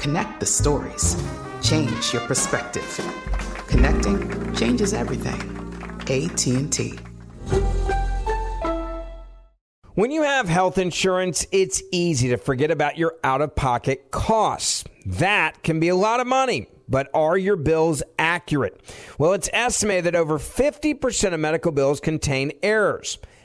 Connect the stories. Change your perspective. Connecting changes everything. AT&T. When you have health insurance, it's easy to forget about your out of pocket costs. That can be a lot of money, but are your bills accurate? Well, it's estimated that over 50% of medical bills contain errors.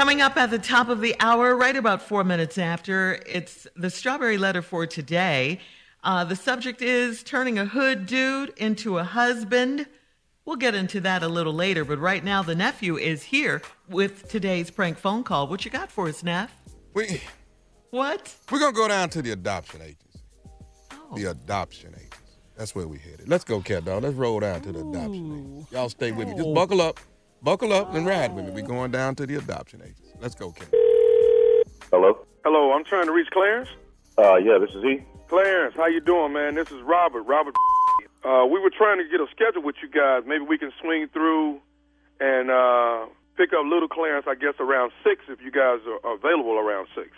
Coming up at the top of the hour, right about four minutes after, it's the strawberry letter for today. Uh, the subject is turning a hood dude into a husband. We'll get into that a little later, but right now the nephew is here with today's prank phone call. What you got for us, Neff? We What? we're gonna go down to the adoption agency. Oh. The adoption agency. That's where we headed. Let's go, cat dog. Let's roll down to the adoption agency. Y'all stay with me. Just buckle up, buckle up, and ride with me. We're going down to the adoption agency. Let's go, cat. Hello? Hello, I'm trying to reach Clarence. Uh, yeah, this is he. Clarence, how you doing, man? This is Robert. Robert. Uh, we were trying to get a schedule with you guys. Maybe we can swing through and uh, pick up little Clarence. I guess around six, if you guys are available around six.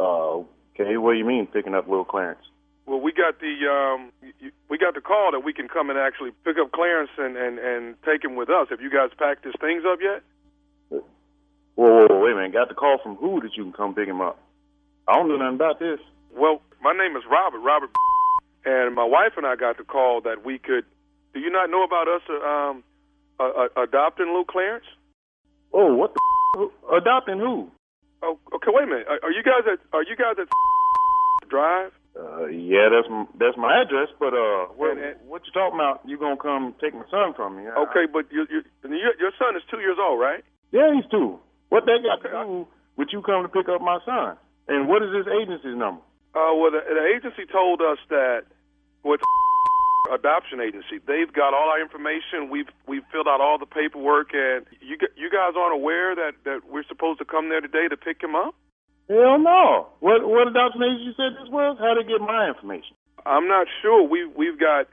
Uh, okay, what do you mean picking up little Clarence? Well, we got the um, we got the call that we can come and actually pick up Clarence and, and, and take him with us. Have you guys packed his things up yet? Whoa, whoa, whoa, wait a minute. Got the call from who that you can come pick him up? I don't know nothing about this. Well, my name is Robert. Robert, and my wife and I got the call that we could. Do you not know about us uh, um, uh, uh, adopting little Clarence? Oh, what the adopting who? Oh, okay. Wait a minute. Are, are you guys at Are you guys at Drive? Uh, yeah, that's that's my address, but uh, what, And- and- what you talking about? You gonna come take my son from me? Uh, Okay, but you, you, your your son is two years old, right? Yeah, he's two. What they got Okay, to I- do with you coming to pick up my son? And what is this agency's number? Uh, well, the, the agency told us that with adoption agency, they've got all our information. We've we've filled out all the paperwork, and you g- you guys aren't aware that that we're supposed to come there today to pick him up. Hell no. What what agency you said this was? How to get my information? I'm not sure. We we've got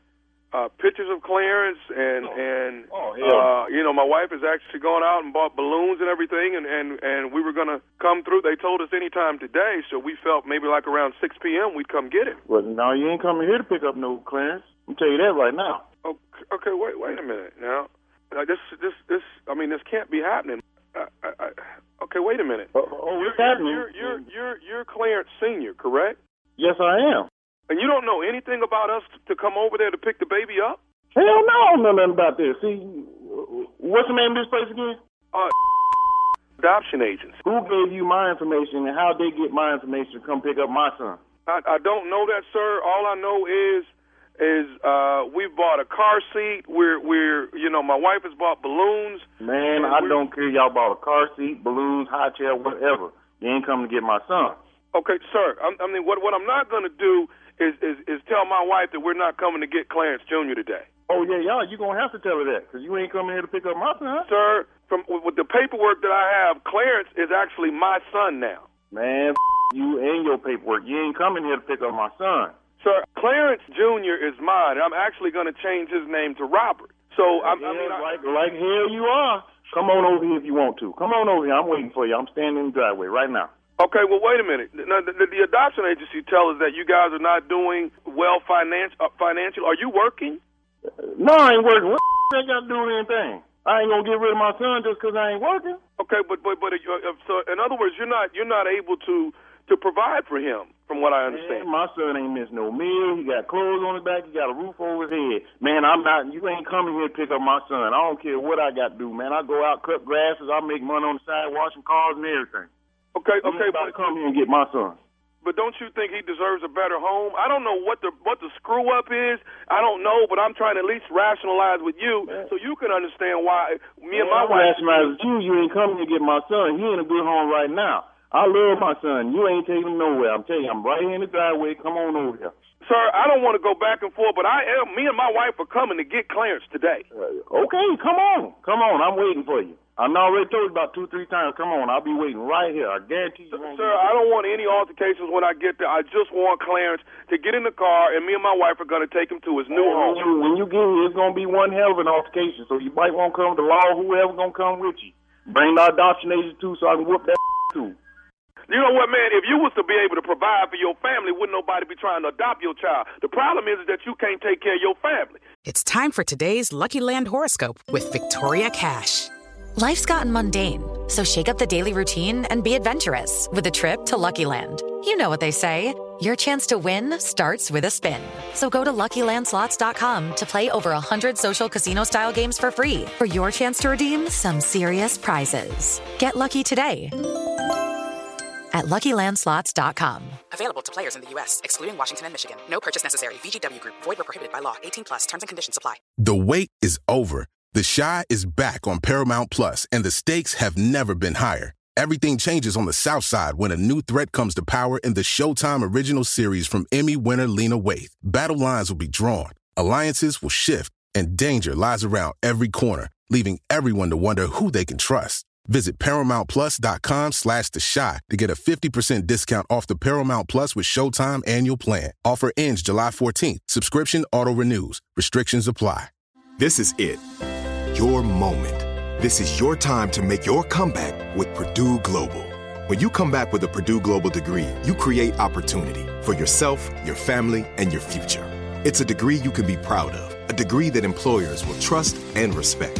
uh, pictures of Clarence and and Oh, uh, you know my wife has actually gone out and bought balloons and everything and and and we were gonna come through. They told us anytime today, so we felt maybe like around 6 p.m. we'd come get it. Well, no, you ain't coming here to pick up no Clarence. I'm tell you that right now. Okay, okay wait wait a minute now. Uh, this this this I mean this can't be happening. Okay, wait a minute. Oh, oh You're, happening? you're, you're you're you're Clarence Senior, correct? Yes, I am. And you don't know anything about us to come over there to pick the baby up? Hell no, I don't know nothing about this. See, what's the name of this place again? Uh, adoption agents. Who gave you my information and how they get my information to come pick up my son? I, I don't know that, sir. All I know is is uh we've bought a car seat. We're we're you know my wife has bought balloons. Man, I don't care. Y'all bought a car seat, balloons, high chair, whatever. You ain't coming to get my son. Okay, sir. I'm, I mean, what what I'm not going to do is, is is tell my wife that we're not coming to get Clarence Jr. today, Oh yeah, y'all, you're gonna have to tell her that because you ain't coming here to pick up my son. sir. From with with the paperwork that I have, Clarence is actually my son now. Man, you and your paperwork. You ain't coming here to pick up my son. Sir, Clarence Jr. is mine. I'm actually going to change his name to Robert. So I'm, I mean, I, like like hell you are. Come on over here if you want to. Come on over here. I'm waiting for you. I'm standing in the driveway right now. Okay, well, wait a minute. Now, the, the, the adoption agency tell us that you guys are not doing well finance, uh, financial. Are you working? No, I ain't working. What that got to do with anything? I ain't gonna get rid of my son just 'cause I ain't working. Okay, but but but uh, uh, so in other words, you're not you're not able to to provide for him, from what I understand. Man, my son ain't missed no meal. He got clothes on his back. He got a roof over his head. Man, I'm not. You ain't coming here to pick up my son. I don't care what I got to do, man. I go out cut grasses. I make money on the side, washing cars and everything. Okay, You okay, about but, to come here and get my son. but don't you think he deserves a better home? I don't know what the what the screw up is. I don't know, but I'm trying to at least rationalize with you so you can understand why me and my I'm wife. rationalizing with you. You ain't coming to get my son. He in a good home right now. I love my son. You ain't taking him nowhere. I'm telling you, I'm right here in the driveway. Come on over here. Sir, I don't want to go back and forth, but I am. Me and my wife are coming to get Clarence today. Uh, okay, come on. Come on. I'm waiting for you. I done already told you about two, three times. Come on. I'll be waiting right here. I guarantee you. won't Sir, I don't want any altercations when I get there. I just want Clarence to get in the car, and me and my wife are going to take him to his new home. when you get here, it's gonna be one hell of an altercation. So you might want to come to law, whoever gonna come with you. Bring the adoption agent too, so I can whoop that too. You know what, man? If you was to be able to provide for your family, wouldn't nobody be trying to adopt your child? The problem is that you can't take care of your family. It's time for today's Lucky Land horoscope with Victoria Cash. Life's gotten mundane, so shake up the daily routine and be adventurous with a trip to Lucky Land. You know what they say your chance to win starts with a spin. So go to luckylandslots.com to play over 100 social casino style games for free for your chance to redeem some serious prizes. Get lucky today at luckylandslots.com. Available to players in the U.S., excluding Washington and Michigan. No purchase necessary. VGW Group, void were prohibited by law. 18 plus terms and conditions apply. The wait is over. The Chi is back on Paramount Plus, and the stakes have never been higher. Everything changes on the South Side when a new threat comes to power in the Showtime original series from Emmy winner Lena Waithe. Battle lines will be drawn, alliances will shift, and danger lies around every corner, leaving everyone to wonder who they can trust. Visit ParamountPlus.com slash The Chi to get a 50% discount off the Paramount Plus with Showtime annual plan. Offer ends July 14th. Subscription auto-renews. Restrictions apply. This is it. Your moment. This is your time to make your comeback with Purdue Global. When you come back with a Purdue Global degree, you create opportunity for yourself, your family, and your future. It's a degree you can be proud of, a degree that employers will trust and respect.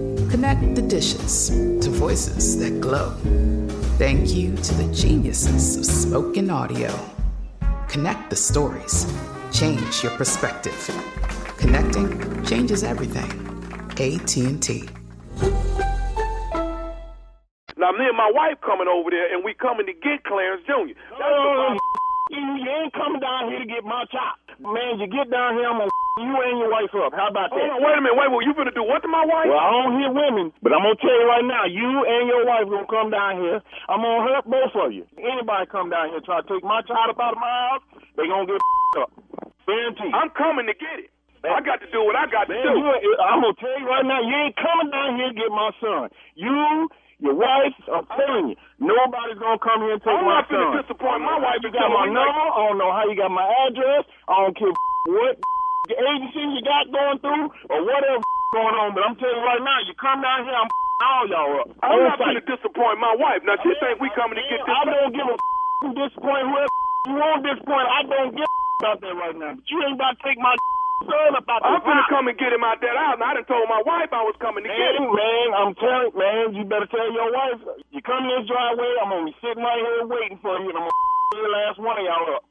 Connect the dishes to voices that glow. Thank you to the geniuses of spoken audio. Connect the stories. Change your perspective. Connecting changes everything. AT&T. Now me and my wife coming over there, and we coming to get Clarence Jr. That's Oh, you, you ain't coming down here to get my chop. Man, you get down here, I'm gonna you and your wife up. How about that? On, wait a minute, wait, what you gonna do? What to my wife? Well, I don't hear women, but I'm gonna tell you right now, you and your wife gonna come down here. I'm gonna hurt both of you. Anybody come down here try to take my child up out of my house, they gonna get up. Guaranteed. I'm coming to get it. I got to do what I got to Man, do. I'm gonna tell you right now, you ain't coming down here to get my son. You, your wife, I'm telling you, nobody's gonna come here and take I'm my not finna son. disappoint my wife You got my number. like- I don't know how you got my address. I don't care what agency you got going through or whatever going on. But I'm telling you right now, you come down here, I'm all y'all up. I'm not finna disappoint my wife. Now she think we coming to get this. I don't give a you disappoint whoever you want disappoint. I don't give a about that right now. But you ain't about to take my son up out I'm house. come and get him out that house. And I done told my wife I was coming to get him. man, I'm telling man, you better tell your wife. You come in this driveway, I'm gonna be sitting right here waiting for you, and I'm gonna every last one of y'all up.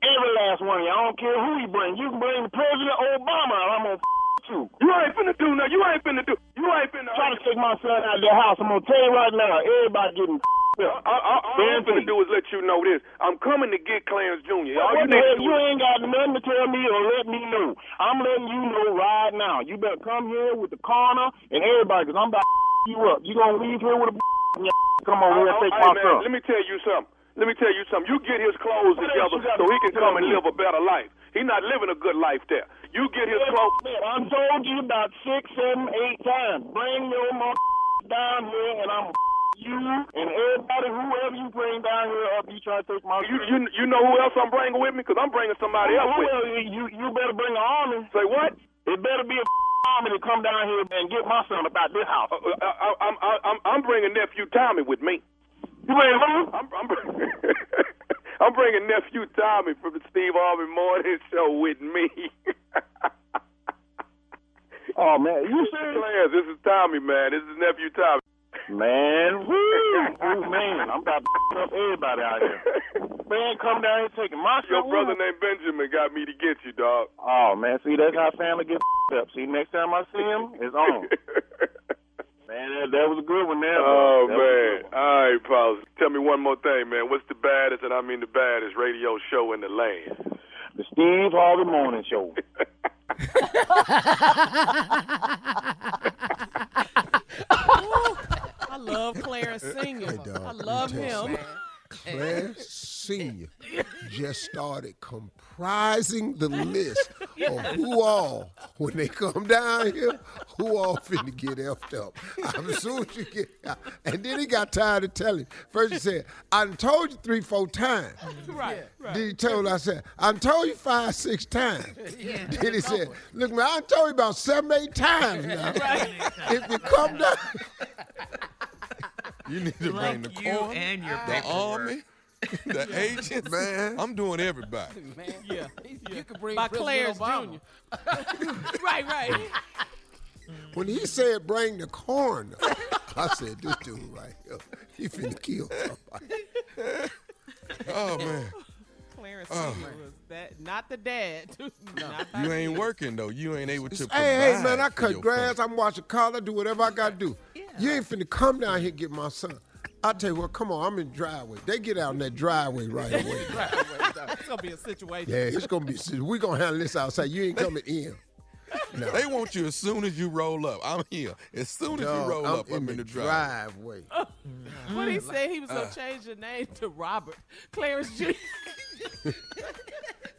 Every last one of y'all. I don't care who you bring. You can bring the President Obama, and I'm gonna f you. You ain't finna do nothing. You ain't finna do. You ain't finna. Try to take my son out of the house. I'm gonna tell you right now, everybody getting up. I, I, all I'm finna do is let you know this. I'm coming to get Clarence Jr. All What you the hell? to You ain't got nothing to tell me or let me know. I'm letting you know right now. You better come here with the coroner and everybody, because I'm about to you up. You gonna leave here with a and your come over here and Oh, take my man. Let me tell you something. Let me tell you something. You get his clothes What together else you got so he can come and live a better life. He's not living a good life there. You get his Yeah, clothes. man, I told you about six, seven, eight times. Bring your mother down here, and I'm you and everybody, whoever you bring down here up, you try to take my. You you you know who else I'm bringing with me? Because I'm bringing somebody else with me. You you better bring an army. Say what? It better be a army to come down here and get my son about this house. Uh, uh, I, I'm I- I'm I'm bringing nephew Tommy with me. You bring who? I'm I'm, bring- I'm bringing nephew Tommy from the Steve Harvey Morning Show with me. Oh man, you serious? This is Tommy, man. This is nephew Tommy. Man, woo, Ooh, man, I'm about to f- up everybody out here. Man, come down here taking my Your son. brother named Benjamin got me to get you, dog. Oh man, see that's how family gets up. See, next time I see him, it's on. man, that, that was a good one there. Oh. That man! All right, Paul. Tell me one more thing, man. What's the baddest, and I mean the baddest, radio show in the land? The Steve Harvey Morning Show. I love Clarence Senior. Hey, I love him. Clarence Senior just started comprising the list of who all, when they come down here, who all finna get effed up. I'm as soon as you get, and then he got tired of telling. First he said, "I done told you three, four times." Right, right. Then he told, I said, "I done told you five, six times." Yeah. Then he said, "Look, man, I done told you about seven, eight times now. If you come down." You need to bring the you corn, and your the army, the agents. Man. I'm doing everybody. Yeah. You could bring By President Obama. Jr. right, right. Mm. When he said bring the corn, I said, this dude right here, he finna kill somebody. Oh man. Clarence Oh. Was that not the dad? Not You ain't working though. You ain't able to. Hey, hey, man, I cut your grass. I'm watching cars. I do whatever I got to do. You ain't finna come down here and get my son. I tell you what, come on, I'm in the driveway. They get out in that driveway right away. it's gonna be a situation. yeah, it's gonna be. We're gonna handle this outside. You ain't coming in. No. They want you as soon as you roll up. I'm here. As soon as Dog, you roll I'm up, in I'm in the drive. driveway. What he said he was gonna Uh. change the name to Robert Clarence Jr.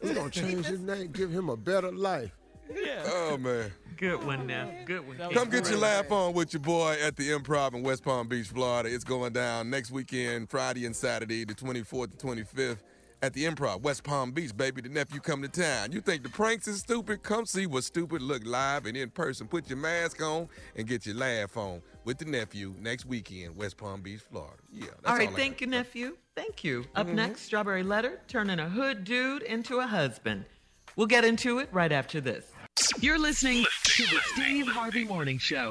We gonna change his name, give him a better life. yeah. Oh man. Good one now. Good one. Come get your laugh on with your boy at the Improv in West Palm Beach, Florida. It's going down next weekend, Friday and Saturday, the 24th and 25th, at the Improv, West Palm Beach, baby. The nephew come to town. You think the pranks is stupid? Come see what stupid look live and in person. Put your mask on and get your laugh on with the nephew next weekend, West Palm Beach, Florida. Yeah. That's All right, I thank you, nephew. Thank you. Up Mm-hmm. next, Strawberry Letter, turning a hood dude into a husband. We'll get into it right after this. You're listening to the Steve Harvey Morning Show.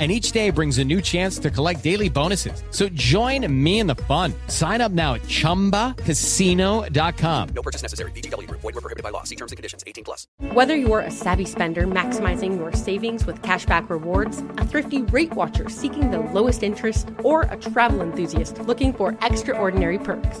And each day brings a new chance to collect daily bonuses. So join me in the fun. Sign up now at chumbacasino.com. No purchase necessary. VGW Group. Void were prohibited by law. See terms and conditions. 18 plus. Whether you're a savvy spender maximizing your savings with cashback rewards, a thrifty rate watcher seeking the lowest interest, or a travel enthusiast looking for extraordinary perks,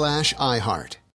slash iHeart.